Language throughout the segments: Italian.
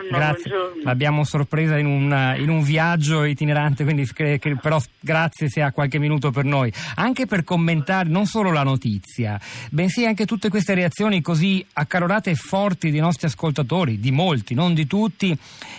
buongiorno, grazie. buongiorno. L'abbiamo sorpresa in un, in un viaggio itinerante, quindi che, che, però grazie se ha qualche minuto per noi. Anche per commentare non solo la notizia, bensì anche tutte queste reazioni così accalorate e forti dei nostri ascoltatori, di molti, non di tutti,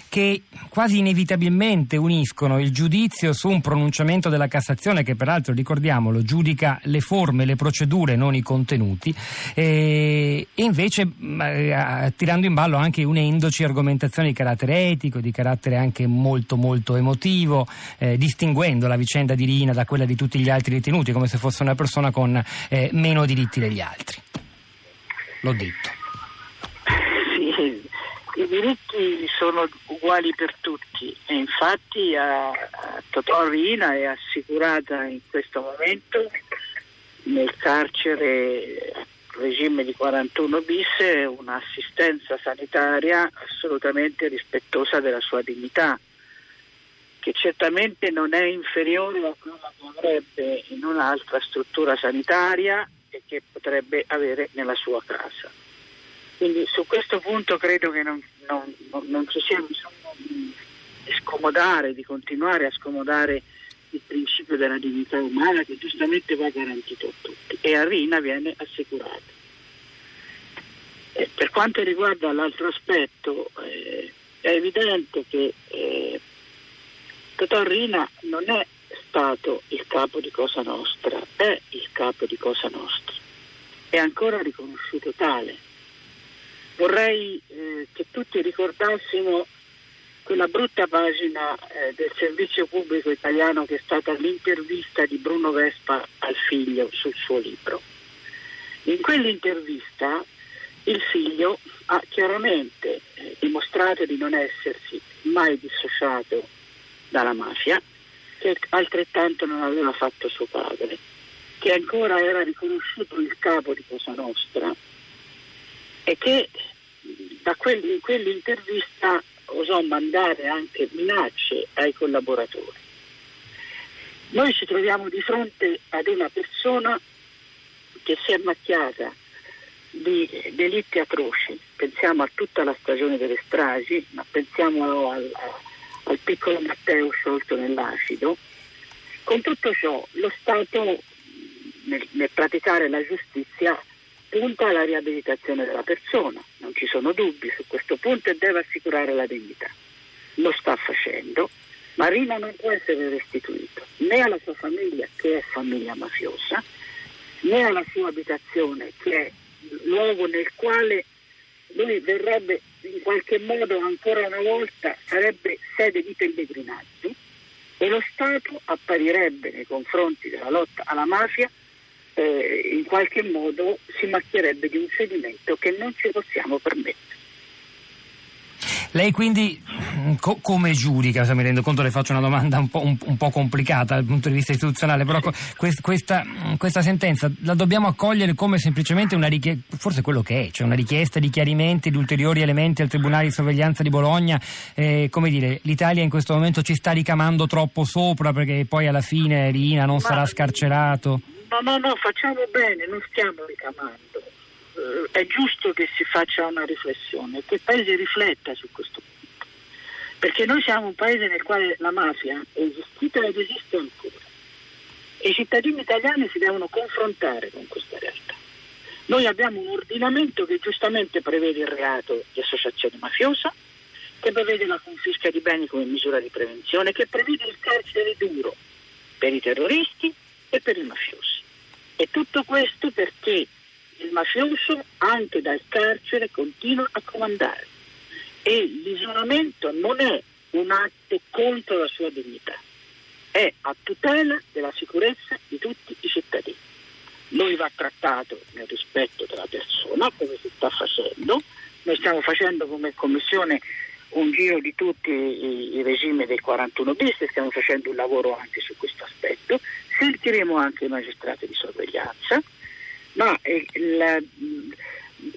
che quasi inevitabilmente uniscono il giudizio su un pronunciamento della Cassazione, che peraltro, ricordiamolo, giudica le forme, le procedure, non i contenuti, e, e invece eh, tirando in ballo anche unendoci argomentazioni di carattere etico, di carattere anche molto molto emotivo, eh, distinguendo la vicenda di Rina da quella di tutti gli altri detenuti, come se fosse una persona con eh, meno diritti degli altri. L'ho detto i diritti sono uguali per tutti e infatti a, a Totò Rina è assicurata in questo momento nel carcere regime di 41 bis un'assistenza sanitaria assolutamente rispettosa della sua dignità che certamente non è inferiore a quella che avrebbe in un'altra struttura sanitaria e che potrebbe avere nella sua casa. Quindi su questo punto credo che non, non, non ci sia bisogno di scomodare, di continuare a scomodare il principio della dignità umana che giustamente va garantito a tutti. E a Rina viene assicurato. Eh, per quanto riguarda l'altro aspetto, eh, è evidente che eh, Totò Rina non è stato il capo di Cosa Nostra, è il capo di Cosa Nostra, è ancora riconosciuto tale. Vorrei eh, che tutti ricordassimo quella brutta pagina eh, del servizio pubblico italiano che è stata l'intervista di Bruno Vespa al figlio sul suo libro. In quell'intervista il figlio ha chiaramente eh, dimostrato di non essersi mai dissociato dalla mafia, che altrettanto non aveva fatto suo padre, che ancora era riconosciuto il capo di Cosa Nostra e che da quel, in quell'intervista osò mandare anche minacce ai collaboratori. Noi ci troviamo di fronte ad una persona che si è macchiata di delitti atroci, pensiamo a tutta la stagione delle stragi, ma pensiamo al, al piccolo Matteo sciolto nell'acido. Con tutto ciò lo Stato nel, nel praticare la giustizia punta alla riabilitazione della persona, non ci sono dubbi su questo punto e deve assicurare la dignità. Lo sta facendo, ma Rina non può essere restituito né alla sua famiglia, che è famiglia mafiosa, né alla sua abitazione, che è luogo nel quale lui verrebbe in qualche modo ancora una volta, sarebbe sede di pellegrinaggi e lo Stato apparirebbe nei confronti della lotta alla mafia eh, in qualche modo si macchierebbe di un cedimento che non ci possiamo permettere. Lei quindi mm, co- come giudica, se mi rendo conto le faccio una domanda un po', un, un po complicata dal punto di vista istituzionale, però quest, questa, mm, questa, sentenza la dobbiamo accogliere come semplicemente una richiesta, forse quello che è, cioè una richiesta di chiarimenti, di ulteriori elementi al Tribunale di Sorveglianza di Bologna, eh, come dire, l'Italia in questo momento ci sta ricamando troppo sopra perché poi alla fine Rina non Ma... sarà scarcerato? No, no, no, facciamo bene, non stiamo ricamando. Eh, è giusto che si faccia una riflessione, che il Paese rifletta su questo punto. Perché noi siamo un Paese nel quale la mafia è esistita ed esiste ancora. E i cittadini italiani si devono confrontare con questa realtà. Noi abbiamo un ordinamento che giustamente prevede il reato di associazione mafiosa, che prevede la confisca di beni come misura di prevenzione, che prevede il carcere duro per i terroristi e per i mafiosi. E tutto questo perché il mafioso anche dal carcere continua a comandare e l'isolamento non è un atto contro la sua dignità, è a tutela della sicurezza di tutti i cittadini. Lui va trattato nel rispetto della persona, come si sta facendo. Noi stiamo facendo come Commissione un giro di tutti i, i regimi del 41 bis stiamo facendo un lavoro anche su questo aspetto sentiremo anche i magistrati di sorveglianza, ma il,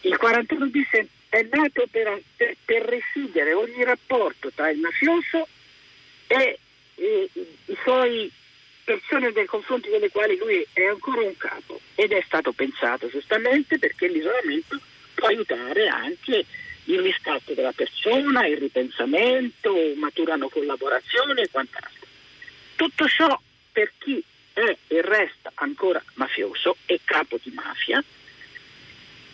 il 41 bis è nato per, per, recidere ogni rapporto tra il mafioso e, e i suoi persone nei confronti delle quali lui è ancora un capo ed è stato pensato giustamente perché l'isolamento può aiutare anche il riscatto della persona, il ripensamento, maturano collaborazione e quant'altro. Tutto ciò per chi è e resta ancora mafioso e capo di mafia,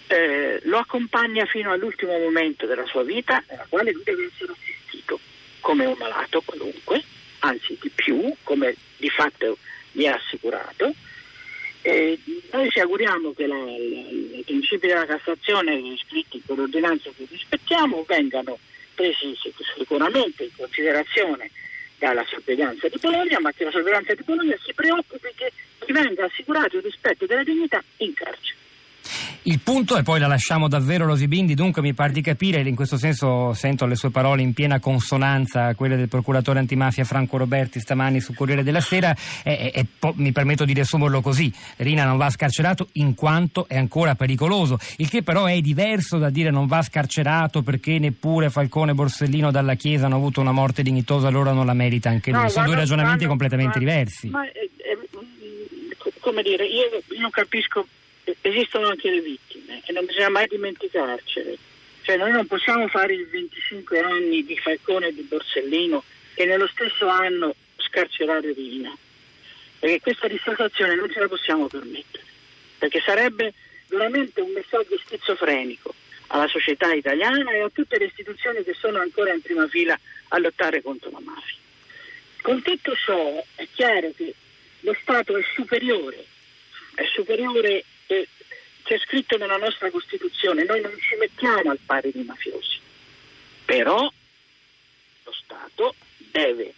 eh, lo accompagna fino all'ultimo momento della sua vita nella quale lui deve essere assistito come un malato qualunque, anzi di più, come di fatto gli è assicurato. E noi ci auguriamo che i principi della Cassazione iscritti con l'ordinanza che rispettiamo vengano presi sicuramente in considerazione dalla sorveglianza di Bologna, ma che la sorveglianza di Bologna si preoccupi che gli venga assicurato il rispetto della dignità in carcere. Il punto, e poi la lasciamo davvero Rosy Bindi, dunque mi pare di capire, in questo senso sento le sue parole in piena consonanza a quelle del procuratore antimafia Franco Roberti stamani su Corriere della Sera e, e, e mi permetto di riassumerlo così, Rina non va scarcerato in quanto è ancora pericoloso, il che però è diverso da dire non va scarcerato perché neppure Falcone e Borsellino dalla Chiesa hanno avuto una morte dignitosa, allora non la merita anche lui, no, sono due ragionamenti vanno, completamente vanno, diversi. Ma, eh, eh, come dire, io non capisco esistono anche le vittime e non bisogna mai dimenticarcele. Cioè noi non possiamo fare i 25 anni di Falcone e di Borsellino e nello stesso anno scarcerare Rina, perché questa dissociazione non ce la possiamo permettere, perché sarebbe veramente un messaggio schizofrenico alla società italiana e a tutte le istituzioni che sono ancora in prima fila a lottare contro la mafia. Con tutto ciò è chiaro che lo Stato è superiore, è superiore e c'è scritto nella nostra Costituzione, noi non ci mettiamo al pari dei mafiosi, però lo Stato deve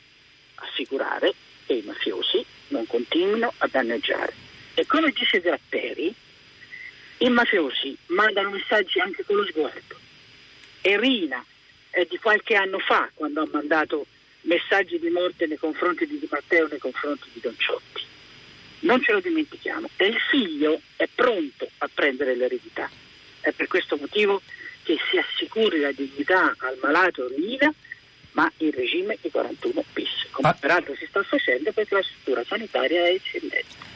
assicurare che i mafiosi non continuino a danneggiare. E come dice Gratteri, i mafiosi mandano messaggi anche con lo sguardo. E Rina è di qualche anno fa, quando ha mandato messaggi di morte nei confronti di Di Matteo, nei confronti di Don Ciotti non ce lo dimentichiamo, e il figlio è pronto a prendere l'eredità. È per questo motivo che si assicuri la dignità al malato Rina, ma in regime di 41 bis, come ah. peraltro si sta facendo perché la struttura sanitaria è eccellente.